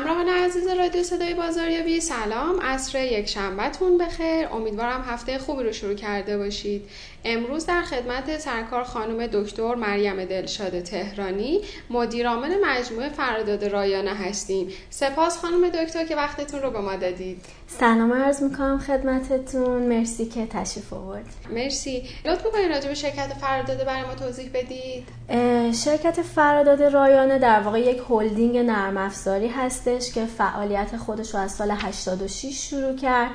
همراهان عزیز رادیو صدای بازاریابی سلام. عصر یک شنبهتون بخیر. امیدوارم هفته خوبی رو شروع کرده باشید. امروز در خدمت سرکار خانم دکتر مریم دلشاد تهرانی مدیرعامل مجموعه فراداد رایانه هستیم. سپاس خانم دکتر که وقتتون رو به ما دادید. سلام عرض می‌کنم خدمتتون. مرسی که تشریف آورد مرسی. لطف می‌کنید راجع به شرکت فراداد برای ما توضیح بدید؟ شرکت فراداد رایانه در واقع یک هلدینگ نرم افزاری هستش که فعالیت خودش رو از سال 86 شروع کرد.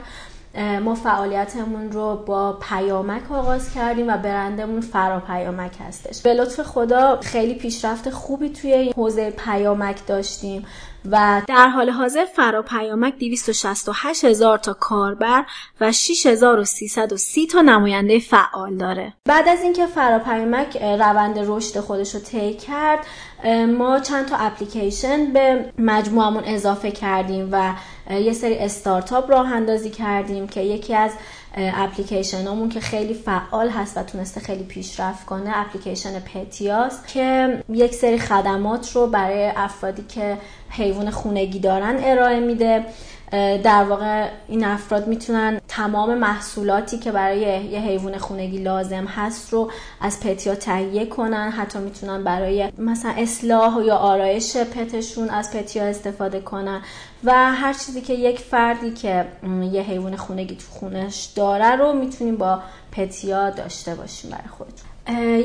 ما فعالیتمون رو با پیامک آغاز کردیم و برندمون فرا پیامک هستش. به لطف خدا خیلی پیشرفت خوبی توی حوزه پیامک داشتیم. و در حال حاضر فرا پیامک 268 هزار تا کاربر و 6330 تا نماینده فعال داره. بعد از اینکه فرا پیامک روند رشد خودش رو طی کرد ما چند تا اپلیکیشن به مجموعمون اضافه کردیم و یه سری استارتاپ راه اندازی کردیم که یکی از اپلیکیشن همون که خیلی فعال هست و تونسته خیلی پیشرفت کنه اپلیکیشن پتیاس که یک سری خدمات رو برای افرادی که حیوان خونگی دارن ارائه میده. در واقع این افراد می‌تونن تمام محصولاتی که برای یه حیوان خونگی لازم هست رو از پتیا تهیه کنن. حتی می‌تونن برای مثلا اصلاح یا آرایش پتشون از پتیا استفاده کنن. و هر چیزی که یک فردی که یه حیوان خونگی تو خونش داره رو می‌تونیم با پتیا داشته باشیم برای خودتون.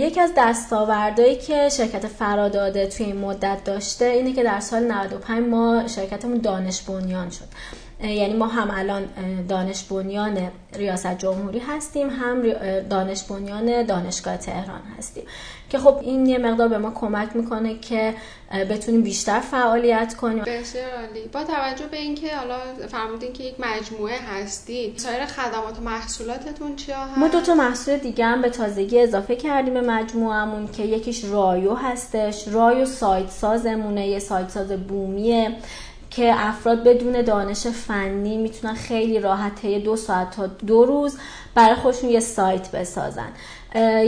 یکی از دستاوردهایی که شرکت فراداده توی این مدت داشته اینه که در سال 95 ما شرکتمون دانش بنیان شد. یعنی ما هم الان دانش بنیان ریاست جمهوری هستیم هم دانش بنیان دانشگاه تهران هستیم. که خب این یه مقدار به ما کمک می‌کنه که بتونیم بیشتر فعالیت کنیم. بسیار عالی. با توجه به اینکه حالا فرمودین که یک مجموعه هستید سایر خدمات و محصولاتتون چیا هست؟ ما دو تا محصول دیگه هم به تازگی اضافه کردیم به مجموعهمون که یکیش رایو هستش. رایو سایت سازمونه یه سایت ساز بومیه. که افراد بدون دانش فنی می‌تونن خیلی راحت دو ساعت تا دو روز برای خودشون یه سایت بسازن.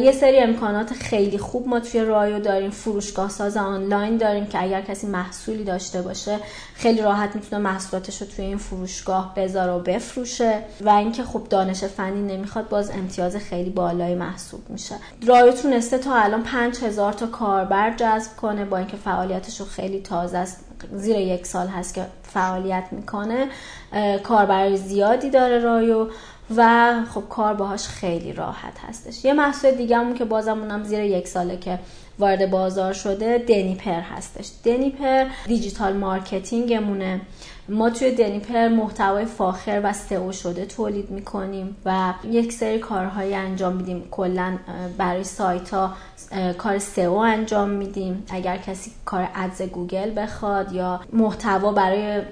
یه سری امکانات خیلی خوب ما توی رایو داریم. فروشگاه ساز آنلاین داریم که اگر کسی محصولی داشته باشه خیلی راحت می‌تونه محصولاتش رو توی این فروشگاه بذاره و بفروشه. و اینکه خب دانش فنی نمی‌خواد باز امتیاز خیلی بالایی محسوب میشه. رایو تونسته تا الان 5000 تا کاربر جذب کنه با اینکه فعالیتش رو خیلی تازه است. زیر یک سال هست که فعالیت می‌کنه کاربر زیادی داره رایو و خب کار باهاش خیلی راحت هستش. یه محصول دیگه همون که بازمونم زیر یک ساله که وارد بازار شده دنیپر هستش. دنیپر digital marketing مونه. ما توی دنیپر محتوای فاخر و سئو شده تولید می‌کنیم و یک سری کارهایی انجام میدیم. کلا برای سایت ها کار سئو انجام میدیم. اگر کسی کار ads گوگل بخواد یا محتوا برای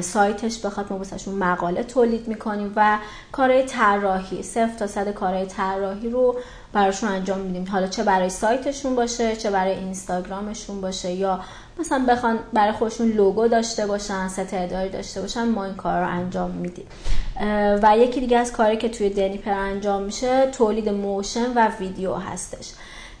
سایتش بخواد ما واسهشون مقاله تولید می‌کنیم و کارهای طراحی صفر تا صد کارهای طراحی رو براشون انجام میدیم. حالا چه برای سایتشون باشه چه برای اینستاگرامشون باشه یا مثلا بخوان برای خودشون لوگو داشته باشن ست اداری داشته باشن ما این کار رو انجام میدیم. و یکی دیگه از کاری که توی دنیپر انجام میشه تولید motion و ویدیو هستش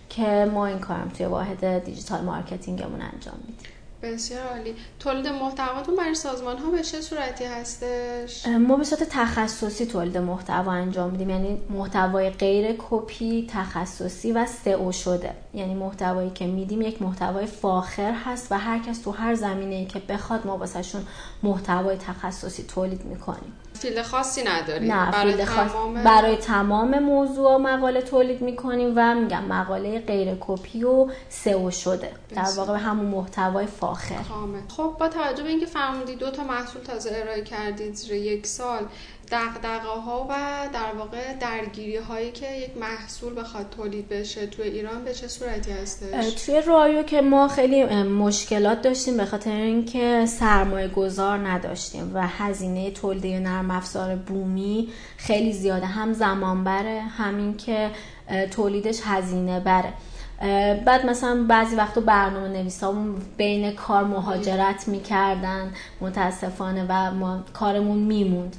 که ما این کارم توی واحد digital marketing مون انجام میدیم. بسیار عالی. تولید محتواتون برای سازمان ها به چه صورتی هستش؟ ما به صورت تخصصی تولید محتوا انجام میدیم. یعنی محتوای غیر کپی تخصصی و سئو شده. یعنی محتوایی که میدیم یک محتوای فاخر هست و هر کس تو هر زمینه ای که بخواد ما واسهشون محتوای تخصصی تولید می‌کنیم. field خاصی نداریم نه برای تمام... برای تمام موضوع مقاله تولید می‌کنیم و میگم مقاله غیر کپی و سئو شده. در واقع همون محتوای فاخر. خب با توجه به اینکه فرمودید دو تا محصول تازه ارائه کردید یک سال دقدقه ها و در واقع درگیری هایی که یک محصول بخواد تولید بشه توی ایران به چه صورتی هستش؟ توی رایو که ما خیلی مشکلات داشتیم به خاطر اینکه سرمایه گذار نداشتیم و هزینه تولید نرم افزار بومی خیلی زیاده. هم زمان بره همین که تولیدش هزینه بره. بعد مثلا بعضی وقتا برنامه نویسامون بین کار مهاجرت می‌کردن متاسفانه و ما کارمون میموند.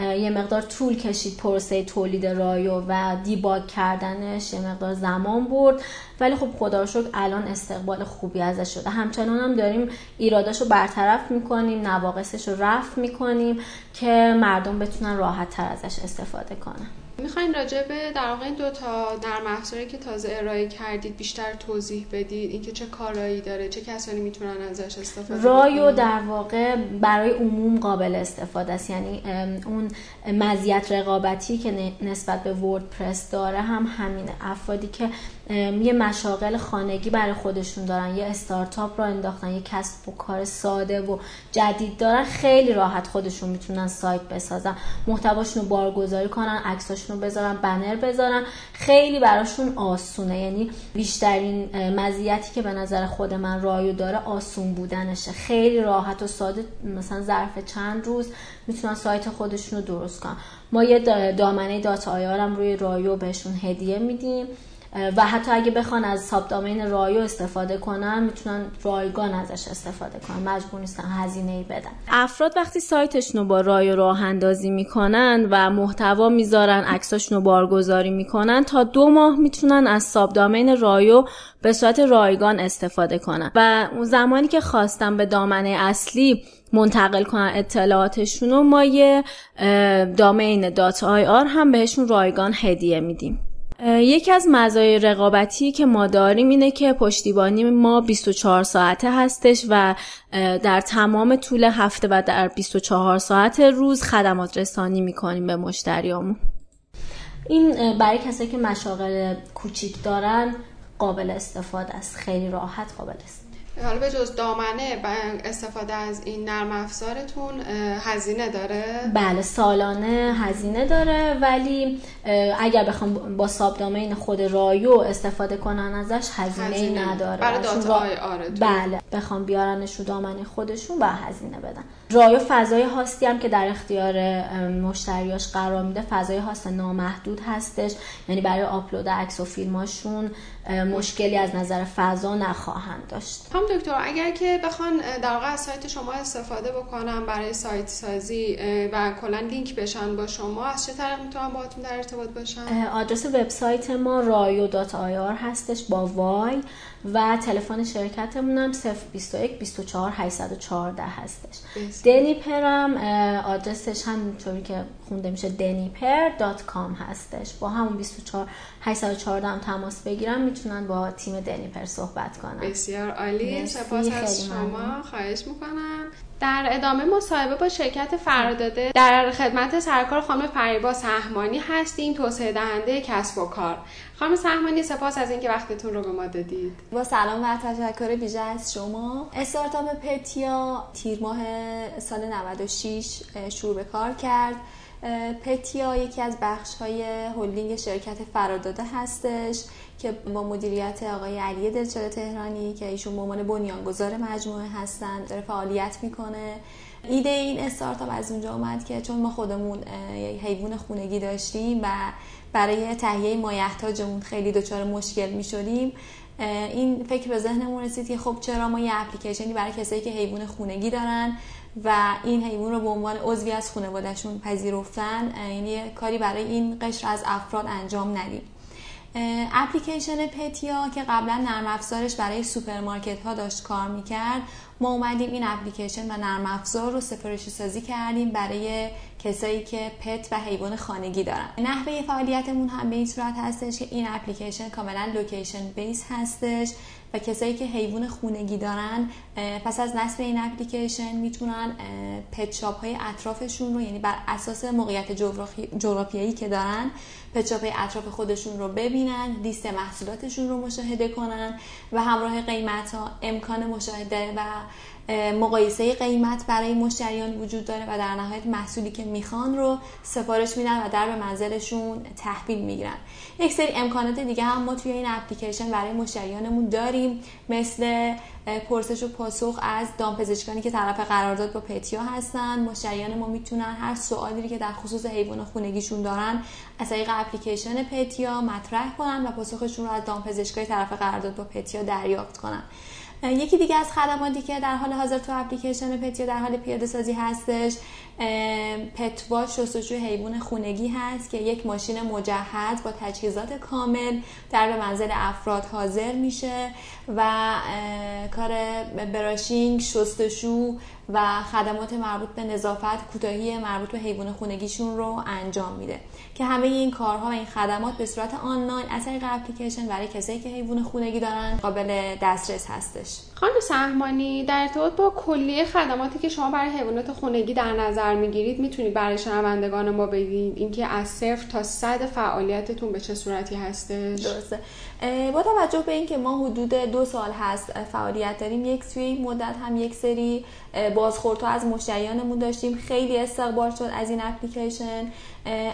یه مقدار طول کشید پروسه تولید رایو و دیباگ کردنش. یه مقدار زمان برد. ولی خب خدا شکر الان استقبال خوبی ازش شده. همچنان هم داریم ایراداش رو برطرف می‌کنیم نواقصش رو رفت می‌کنیم که مردم بتونن راحت تر ازش استفاده کنن. می‌خواین راجع به در واقع این دو تا نرم افزاری که تازه ارائه کردید بیشتر توضیح بدید اینکه چه کارایی داره چه کسانی می‌تونن ازش استفاده رایو در واقع برای عموم قابل استفاده است. یعنی اون مزیت رقابتی که نسبت به وردپرس داره هم همینه افرادی که یه مشاغل خانگی برای خودشون دارن یه استارتاپ را انداختن یه کسب و کار ساده و جدید دارن خیلی راحت خودشون می‌تونن سایت بسازن. محتواشون رو بارگذاری کنن عکساشون رو بذارن بنر بذارن. خیلی براشون آسونه. یعنی بیشترین مزیتی که به نظر خود من رایو داره آسون بودنشه. خیلی راحت و ساده مثلا ظرف چند روز می‌تونن سایت خودشون رو درست کنن. ما یه دامنه dot IR ام روی رایو بهشون هدیه میدیم. و حتی اگه بخوان از subdomain رایو استفاده کنن می‌تونن رایگان ازش استفاده کنن. مجبور نیستن هزینه ای بدن. افراد وقتی سایتشون رو با رایو راه اندازی می‌کنن و محتوا می‌ذارن عکساشون رو بارگذاری می‌کنن تا دو ماه می‌تونن از subdomain رایو به صورت رایگان استفاده کنن. و اون زمانی که خواستم به دامنه اصلی منتقل کنن اطلاعاتشون رو ما یه دامین دات آی آر هم بهشون رایگان هدیه میدیم. یکی از مزایای رقابتی که ما داریم اینه که پشتیبانی ما 24 ساعته هستش و در تمام طول هفته و در 24 ساعت روز خدمات رسانی می‌کنیم به مشتریامون. این برای کسایی که مشاغل کوچیک دارن قابل استفاده است. خیلی راحت قابل است. حالا به جز دامنه استفاده از این نرم افزارتون هزینه داره؟ بله سالانه هزینه داره ولی اگر بخوام با subdomain خود رایو استفاده کنن ازش هزینه, هزینه. نداره. برای dot IR بله بخوام بیارنش رو دامنه خودشون باید هزینه بدن. رایو فضای host ی هم که در اختیار مشتریاش قرار میده فضای هاست نامحدود هستش. یعنی برای آپلود عکس و فیلماشون مشکلی از نظر فضا نخواهند داشت. هم دکتر اگر که بخوان در واقع از سایت شما استفاده بکنم برای سایت سازی و کلا لینک بشن با شما از چه طریق می‌تونن باهاتون در ارتباط باشن آدرس وبسایت ما رايو هستش با وای. و تلفن شرکتمون هم 021 24 814 هستش. دنیپرم آدرسش همینطوری که خونده میشه deniper.com هستش. با همون 24 814 هم تماس بگیرن می‌تونن با تیم دنیپر صحبت کنن. بسیار عالی. سپاس از شما. خواهش می‌کنم. در ادامه مصاحبه با شرکت فراداده در خدمت سرکار خانم فریبا سهمانی هستیم توسعه دهنده کسب و کار. خانم سهمانی سپاس از اینکه وقتتون رو به ما دادید. با سلام و تشکر ویژه از شما. استارتاپ پتیا تیر ماه سال 96 شروع به کار کرد. پتیا یکی از بخش های هلدینگ شرکت فراداده هستش. که با مدیریت آقای علی دلشاد تهرانی که ایشون به عنوان بنیانگذار مجموعه هستند داره فعالیت می‌کنه. ایده این استارتاپ از اونجا اومد که چون ما خودمون حیوان خونگی داشتیم و برای تهیه مایحتاجمون خیلی دچار مشکل می‌شدیم این فکر به ذهنمون رسید که خب چرا ما یه اپلیکیشنی برای کسایی که حیوان خونگی دارن و این حیوان رو به عنوان عضوی از خانوادهشون پذیرفتن یعنی کاری برای این قشر از افراد انجام ندیم. اپلیکیشن پتیا که قبلا نرم افزارش برای سوپرمارکت ها داشت کار می‌کرد ما اومدیم این اپلیکیشن و نرم افزار رو سفارشی سازی کردیم برای کسایی که pet و حیوان خانگی دارن. نحوه فعالیتمون هم به این صورت هستش که این اپلیکیشن کاملا location base هستش. و کسایی که حیوان خونگی دارن پس از نصب این اپلیکیشن می‌تونن پت های اطرافشون رو یعنی بر اساس موقعیت جغرافیایی که دارن پت های اطراف خودشون رو ببینن لیست محصولاتشون رو مشاهده کنن و همراه قیمت ها امکان مشاهده و مقایسه قیمت برای مشتریان وجود داره و در نهایت محصولی که می‌خوان رو سفارش میدن و در به منزلشون تحویل می‌گیرن. یک سری امکانات دیگه هم ما توی این اپلیکیشن برای مشتریانمون داریم مثل پرسش و پاسخ از دامپزشکانی که طرف قرارداد با پتیا هستن. مشتریان ما می‌تونن هر سوالی که در خصوص حیوان خونگیشون دارن از طریق اپلیکیشن پتیا مطرح کنن و پاسخشون رو از دامپزشکای طرف قرارداد با پتیا دریافت کنن. یکی دیگه از خدماتی که در حال حاضر تو اپلیکیشن پتیو در حال پیاده سازی هستش پتوا شستشوی حیوان خونگی هست که یک ماشین مجهز با تجهیزات کامل در به منزل افراد حاضر میشه و کار براشینگ شستشو و خدمات مربوط به نظافت کوتاهی مربوط به حیوان خونگیشون رو انجام میده. که همه این کارها و این خدمات به صورت آنلاین از طریق اپلیکیشن برای کسایی که حیوان خونگی دارن قابل دسترس هستش. خانم سهمانی در ارتباط با کلیه خدماتی که شما برای حیوانات خونگی در نظر می‌گیرید می‌تونید برای شنوندگان ما بگید اینکه از صفر تا صد فعالیتتون به چه صورتی هستش؟ درسته. با توجه به اینکه ما حدود دو سال هست فعالیت داریم یک توی این مدت هم یک سری بازخوردها از مشتریانمون داشتیم. خیلی استقبال شد از این اپلیکیشن.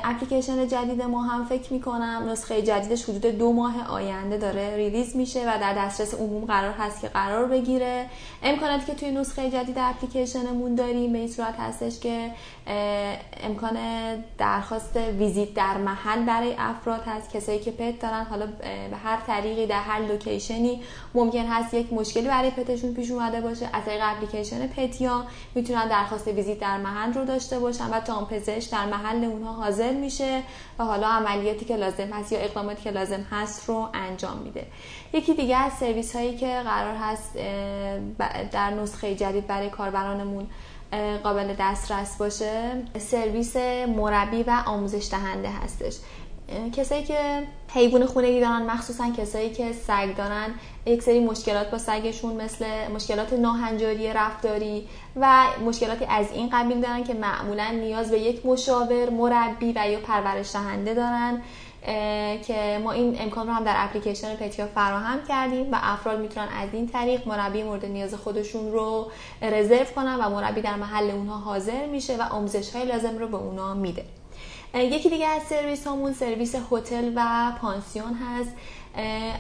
اپلیکیشن جدید ما هم فکر می‌کنم نسخه جدیدش حدود دو ماه آینده داره ریلیز میشه و در دسترس عموم قرار هست که قرار بگیره. امکاناتی که توی نسخه جدید اپلیکیشنمون داریم به این صورت هستش که امکان درخواست ویزیت در محل برای افراد هست. کسایی که pet دارن حالا به هر طریقی در هر location ی ممکن هست یک مشکلی برای pet شون پیش اومده باشه. از طریق اپلیکیشن پتیا می‌تونن درخواست ویزیت در محل رو داشته باشن و دامپزشک در محل اونها حاضر میشه و حالا عملیاتی که لازم هست یا اقداماتی که لازم هست رو انجام میده. یکی دیگه از سرویس هایی که قرار هست در نسخه جدید برای کاربرانمون قابل دسترس باشه سرویس مربی و آموزش دهنده هستش. کسایی که حیوان خونگی دارن مخصوصا کسایی که سگ دارن یک سری مشکلات با سگشون مثل مشکلات ناهنجاری رفتاری و مشکلاتی از این قبیل دارن که معمولا نیاز به یک مشاور مربی و یا پرورش دهنده دارن که ما این امکان رو هم در اپلیکیشن پتیا فراهم کردیم و افراد می‌تونن از این طریق مربی مورد نیاز خودشون رو رزرو کنن و مربی در محل اونها حاضر میشه و آموزش های لازم رو به اونها میده. یکی دیگه از سرویس همون سرویس هتل و پانسیون هست.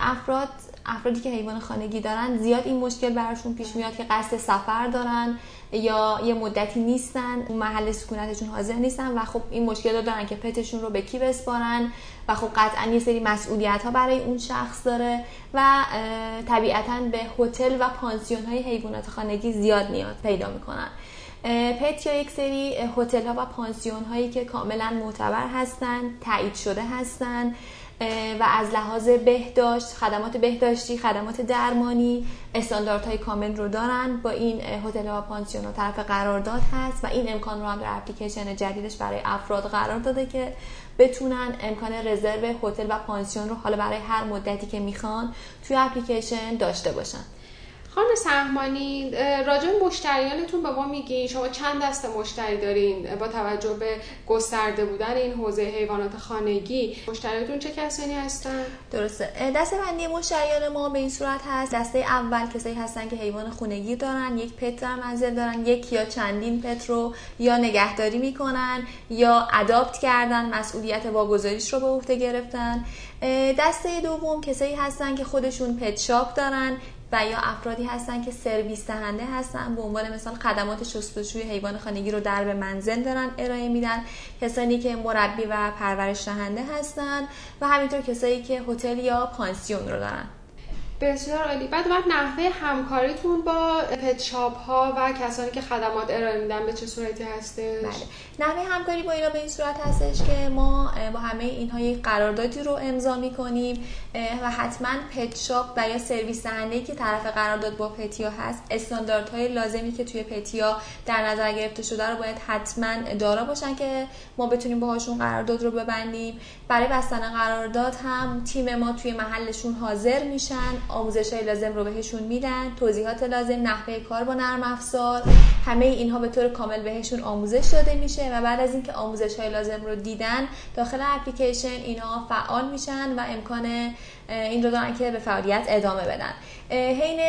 افراد افرادی که حیوان خانگی دارن زیاد این مشکل براشون پیش میاد که قصد سفر دارن یا یه مدتی نیستن اون محل سکونتشون حاضر نیستن و خب این مشکل رو دارن که پتشون رو به کی بسپارن و خب قطعا یه سری مسئولیت ها برای اون شخص داره و طبیعتا به هتل و پانسیون های حیوانات خانگی زیاد نیاز پیدا می‌کنن. پت یا یک سری هتل ها و پانسیون هایی که کاملا معتبر هستند تایید شده هستند و از لحاظ بهداشت خدمات بهداشتی خدمات درمانی استانداردهای کامل رو دارن. با این هتل و پانسیون و طرف قرارداد هست و این امکان رو هم در اپلیکیشن جدیدش برای افراد قرار داده که بتونن امکان رزرو هتل و پانسیون رو حالا برای هر مدتی که می‌خوان توی اپلیکیشن داشته باشن. خانم سهمانی راجع مشتریانتون به ما میگین. شما چند دست مشتری دارین با توجه به گسترده بودن این حوزه حیوانات خانگی؟ مشتریاتون چه کسانی هستن؟ درسته. دسته بندی مشتریان ما به این صورت هست. دسته اول کسایی هستن که حیوان خونگی دارن. یک پت در منزل دارن. یک یا چندین پت رو یا نگهداری می‌کنن یا اداپت کردن. مسئولیت واگذاریش رو به عهده گرفتن. دسته دوم کسایی هستن که خودشون پت شاپ دارن. و یا افرادی هستن که سرویس دهنده هستن به عنوان مثال خدمات شستشوی حیوان خانگی رو در به منزل دارن ارائه میدن. کسانی که مربی و پرورش دهنده هستن و همینطور کسایی که هتل یا پانسیون رو دارن. بسیار عالی. بعد بعد نحوه همکاریتون با پت شاپ ها و کسانی که خدمات ارائه میدن به چه صورتی هستش؟ بله. نحوه همکاری با اینا به این صورت هستش که ما با همه اینها یک قراردادی رو امضا می‌کنیم و حتما پت شاپ و یا سرویس دهنده که طرف قرارداد با پتیا هست استانداردهای لازمی که توی پتیا در نظر گرفته شده رو باید حتما دارا باشن که ما بتونیم باهاشون قرارداد رو ببندیم. برای بستن قرارداد هم تیم ما توی محلشون حاضر میشن. آموزش های لازم رو بهشون میدن توضیحات لازم نحوه کار با نرم افزار. همه اینها به طور کامل بهشون آموزش داده میشه و بعد از اینکه آموزش های لازم رو دیدن داخل اپلیکیشن اینها فعال میشن و امکان این رو دارن که به فعالیت ادامه بدن. حین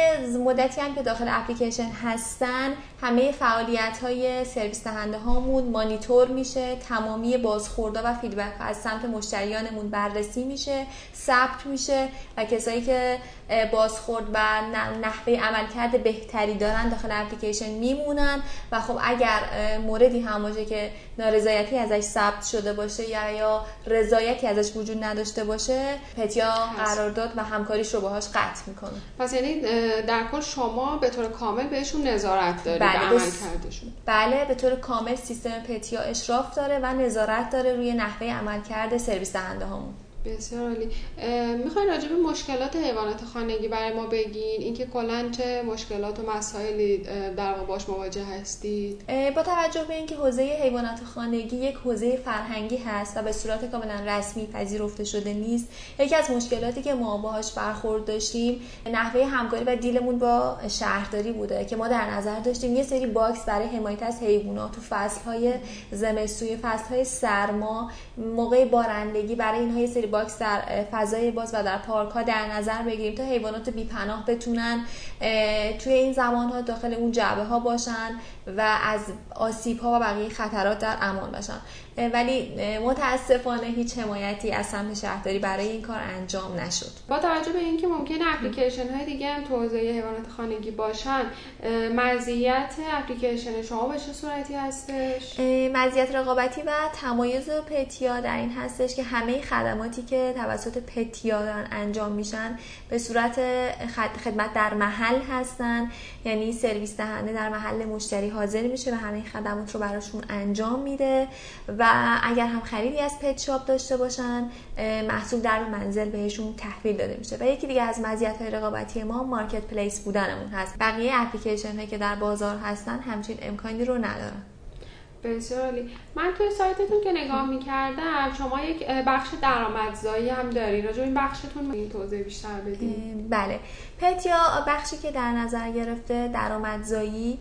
مدتی هم که داخل اپلیکیشن هستن همه فعالیت های سرویس دهنده هامون مانیتور میشه تمامی بازخوردا و feedback از سمت مشتریانمون بررسی میشه ثبت میشه و کسایی که بازخورد و نحوه عملکرد بهتری دارن داخل اپلیکیشن میمونن. و خب اگر موردی هم باشه که نارضایتی ازش ثبت شده باشه یا یا رضایتی ازش وجود نداشته باشه پتیا قرارداد و همکاریش رو باهاش قطع می‌کنه. پس یعنی در کل شما به طور کامل بهشون نظارت دارید بله عمل کردشون بله به طور کامل سیستم پتیا اشراف داره و نظارت داره روی نحوه عملکرد سرویس دهنده هامون بسیار عالی. می‌خواین راجع به مشکلات حیوانات خانگی برای ما بگین؟ اینکه کلا چه مشکلات و مسائلی در باش مواجه هستید؟ با توجه به اینکه حوزه حیوانات خانگی یک حوزه فرهنگی هست و به صورت کاملا رسمی پذیرفته شده نیست یکی از مشکلاتی که ما باهاش برخورد داشتیم نحوه همکاری و deal مون با شهرداری بوده که ما در نظر داشتیم یه سری box برای حمایت از حیوانات تو فصلهای زمستوی فصلهای سرما موقع بارندگی برای اینها یه سری box در فضای باز و در پارک ها در نظر بگیریم تا حیوانات بی پناه بتونن توی این زمان ها داخل اون جعبه ها باشن و از آسیب ها و بقیه خطرات در امان باشن. ولی متاسفانه هیچ حمایتی از سمت شهرداری برای این کار انجام نشد. با توجه به اینکه ممکنه اپلیکیشن های دیگه هم تو حیوانات خانگی باشن مزیت اپلیکیشن شما به چه صورتی هستش؟ مزیت رقابتی و تمایز پتیا در این هستش که همه خدماتی که توسط پتیا انجام میشن به صورت خدمت در محل هستن. یعنی سرویس دهنده در محل مشتری حاضر میشه و همه خدمات رو براشون انجام میده. و اگر هم خریدی از پت شاپ داشته باشن محصول در منزل بهشون تحویل داده میشه. و یکی دیگه از مزیت های رقابتی ما مارکت پلیس بودنمون هست. بقیه اپلیکیشن هایی که در بازار هستن همچین امکانی رو ندارن. بسیار عالی. من توی سایتتون که نگاه می‌کردم شما یک بخش درآمدزایی هم دارین. راجع این بخشتون این توضیح بیشتر بدین بله. پتیا بخشی که در نظر گرفته درآمدزایی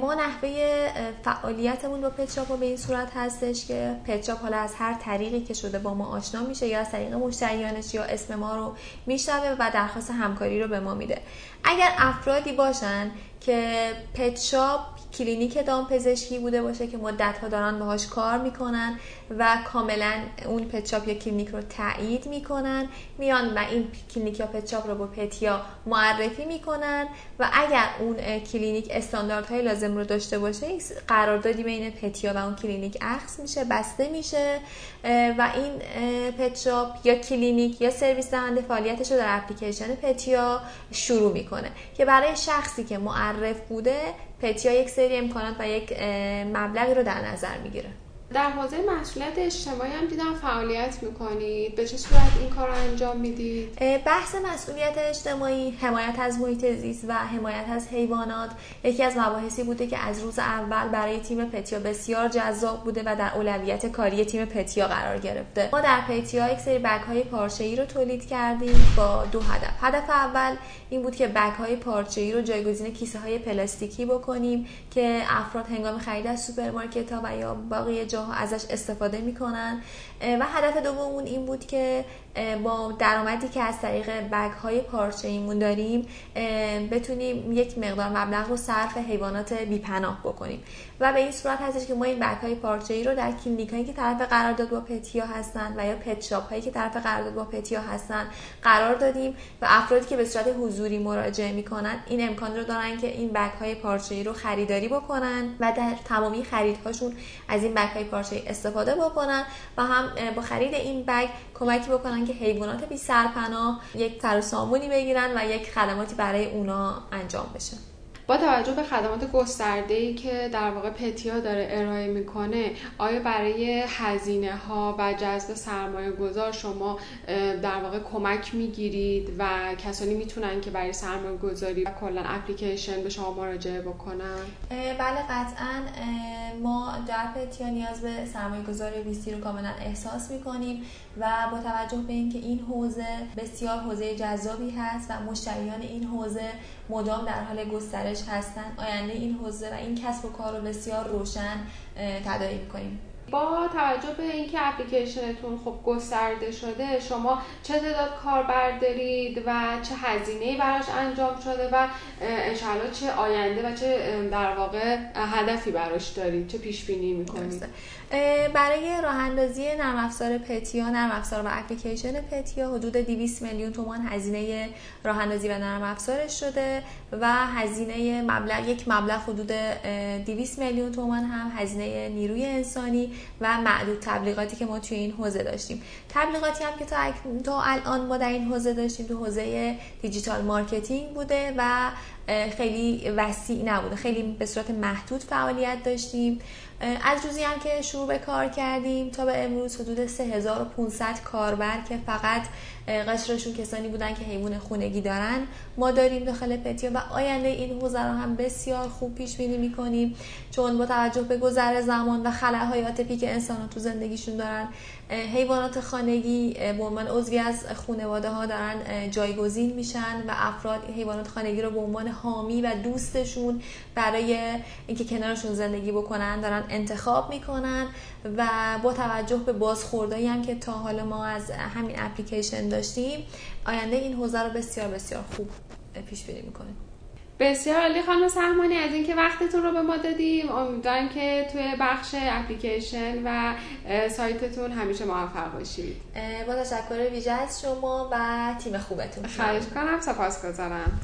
ما نحوه فعالیتمون با vet به این صورت هستش که vet حالا از هر طریقی که شده با ما آشنا میشه یا از طریق مشتریانش یا اسم ما رو میشنوه و درخواست همکاری رو به ما میده. اگر افرادی باشن که pet کلینیک دامپزشکی بوده باشه که مدت ها دارن باهاش کار می‌کنن و کاملا اون pet shop یا کلینیک رو تایید می‌کنن میان و این کلینیک یا pet shop رو با پتیا معرفی می‌کنن و اگر اون کلینیک استانداردهای لازم رو داشته باشه قراردادی بین پتیا و اون کلینیک اخذ میشه بسته میشه و این pet shop یا کلینیک یا سرویس دهنده فعالیتش رو در اپلیکیشن پتیا شروع می‌کنه که برای شخصی که معرف بوده پتیا یک سری امکانات و یک مبلغی رو در نظر می‌گیره. در حوزه مسئولیت اجتماعی هم دیدم فعالیت می‌کنید. به چه صورت این کار رو انجام می‌دید؟ بحث مسئولیت اجتماعی حمایت از محیط زیست و حمایت از حیوانات یکی از مباحثی بوده که از روز اول برای تیم پتیا بسیار جذاب بوده و در اولویت کاری تیم پتیا قرار گرفته. ما در پتیا یک سری bag های پارچه ای رو تولید کردیم با دو هدف. هدف اول این بود که bag های پارچه ای رو جایگزین کیسه های پلاستیکی بکنیم که افراد هنگام خرید از سوپرمارکت ها و یا باقی جاها ازش استفاده می‌کنن. و هدف دوممون این بود که با درآمدی که از طریق bag های پارچه ایمون داریم بتونیم یک مقدار مبلغ رو صرف حیوانات بیپناه بکنیم. و به این صورت هستش که ما این bag های پارچه ای رو در کلینیک هایی که طرف قرارداد با پتیا هستن و یا pet shop هایی که طرف قرارداد با پتیا هستن قرار دادیم و افرادی که به صورت حضوری مراجعه می‌کنن این امکان رو دارن که این bag های پارچه ای رو خریداری بکنن و در تمامی خریدهاشون از این بگ های پارچه ای استفاده بکنن و هم با خرید این بگ کمکی بکنن که حیوانات بی سرپناه یک سر بگیرن و یک خدماتی برای اونا انجام بشه. با توجه به خدمات گسترده ای که در واقع پتیا داره ارائه می‌کنه آیا برای هزینه ها و جذب سرمایه گذار شما در واقع کمک می‌گیرید و کسانی می‌تونن که برای سرمایه گذاری و کلا اپلیکیشن به شما مراجعه بکنن؟ بله قطعا ما در پتیا نیاز به سرمایه گذاری ویسی رو کاملا احساس می‌کنیم و با توجه به اینکه این حوزه بسیار حوزه جذابی هست و مشتریان این حوزه مدام در حال گسترش هستن. آینده این حوزه و این کسب و کار رو بسیار روشن تداعی می‌کنیم. با توجه به اینکه اپلیکیشنتون خب گسترده شده شما چه تعداد کاربر دارید و چه هزینه براش انجام شده و انشاءالله چه آینده و چه در واقع هدفی براش دارید چه پیش بینی می‌کنید برای راه اندازی نرم افزار پتیا نرم افزار و اپلیکیشن پتیا حدود 200 میلیون تومان هزینه راه اندازی و نرم افزارش شده و هزینه مبلغ یک مبلغ حدود 200 میلیون تومان هم هزینه نیروی انسانی و معدود تبلیغاتی که ما توی این حوزه داشتیم. تبلیغاتی هم که تا, تا الان ما در این حوزه داشتیم تو حوزه digital marketing بوده و خیلی وسیع نبوده. خیلی به صورت محدود فعالیت داشتیم. از روزی هم که شروع به کار کردیم تا به امروز حدود 3500 کاربر که فقط قشرشون کسانی بودن که حیوان خونگی دارن. ما داریم داخل پتیا و آینده این حوزه رو هم بسیار خوب پیش بینی می‌کنیم چون با توجه به گذر زمان و خلأهای عاطفی که انسان تو زندگیشون دارن حیوانات خانگی به عنوان عضوی از خانواده ها دارن جایگزین میشن و افراد حیوانات خانگی رو به عنوان حامی و دوستشون برای اینکه کنارشون زندگی بکنن دارن انتخاب می‌کنن و با توجه به بازخوردایی هم که تا حالا ما از همین اپلیکیشن داشتیم آینده این حوزه رو بسیار بسیار خوب پیش بینی می‌کنیم بسیار عالی خانم سهمانی از اینکه وقتتون رو به ما دادیم امیدوارم که توی بخش اپلیکیشن و سایتتون همیشه موفق باشید. با تشکر ویژه از شما و تیم خوبتون. خواهش کنم سپاسگزارم.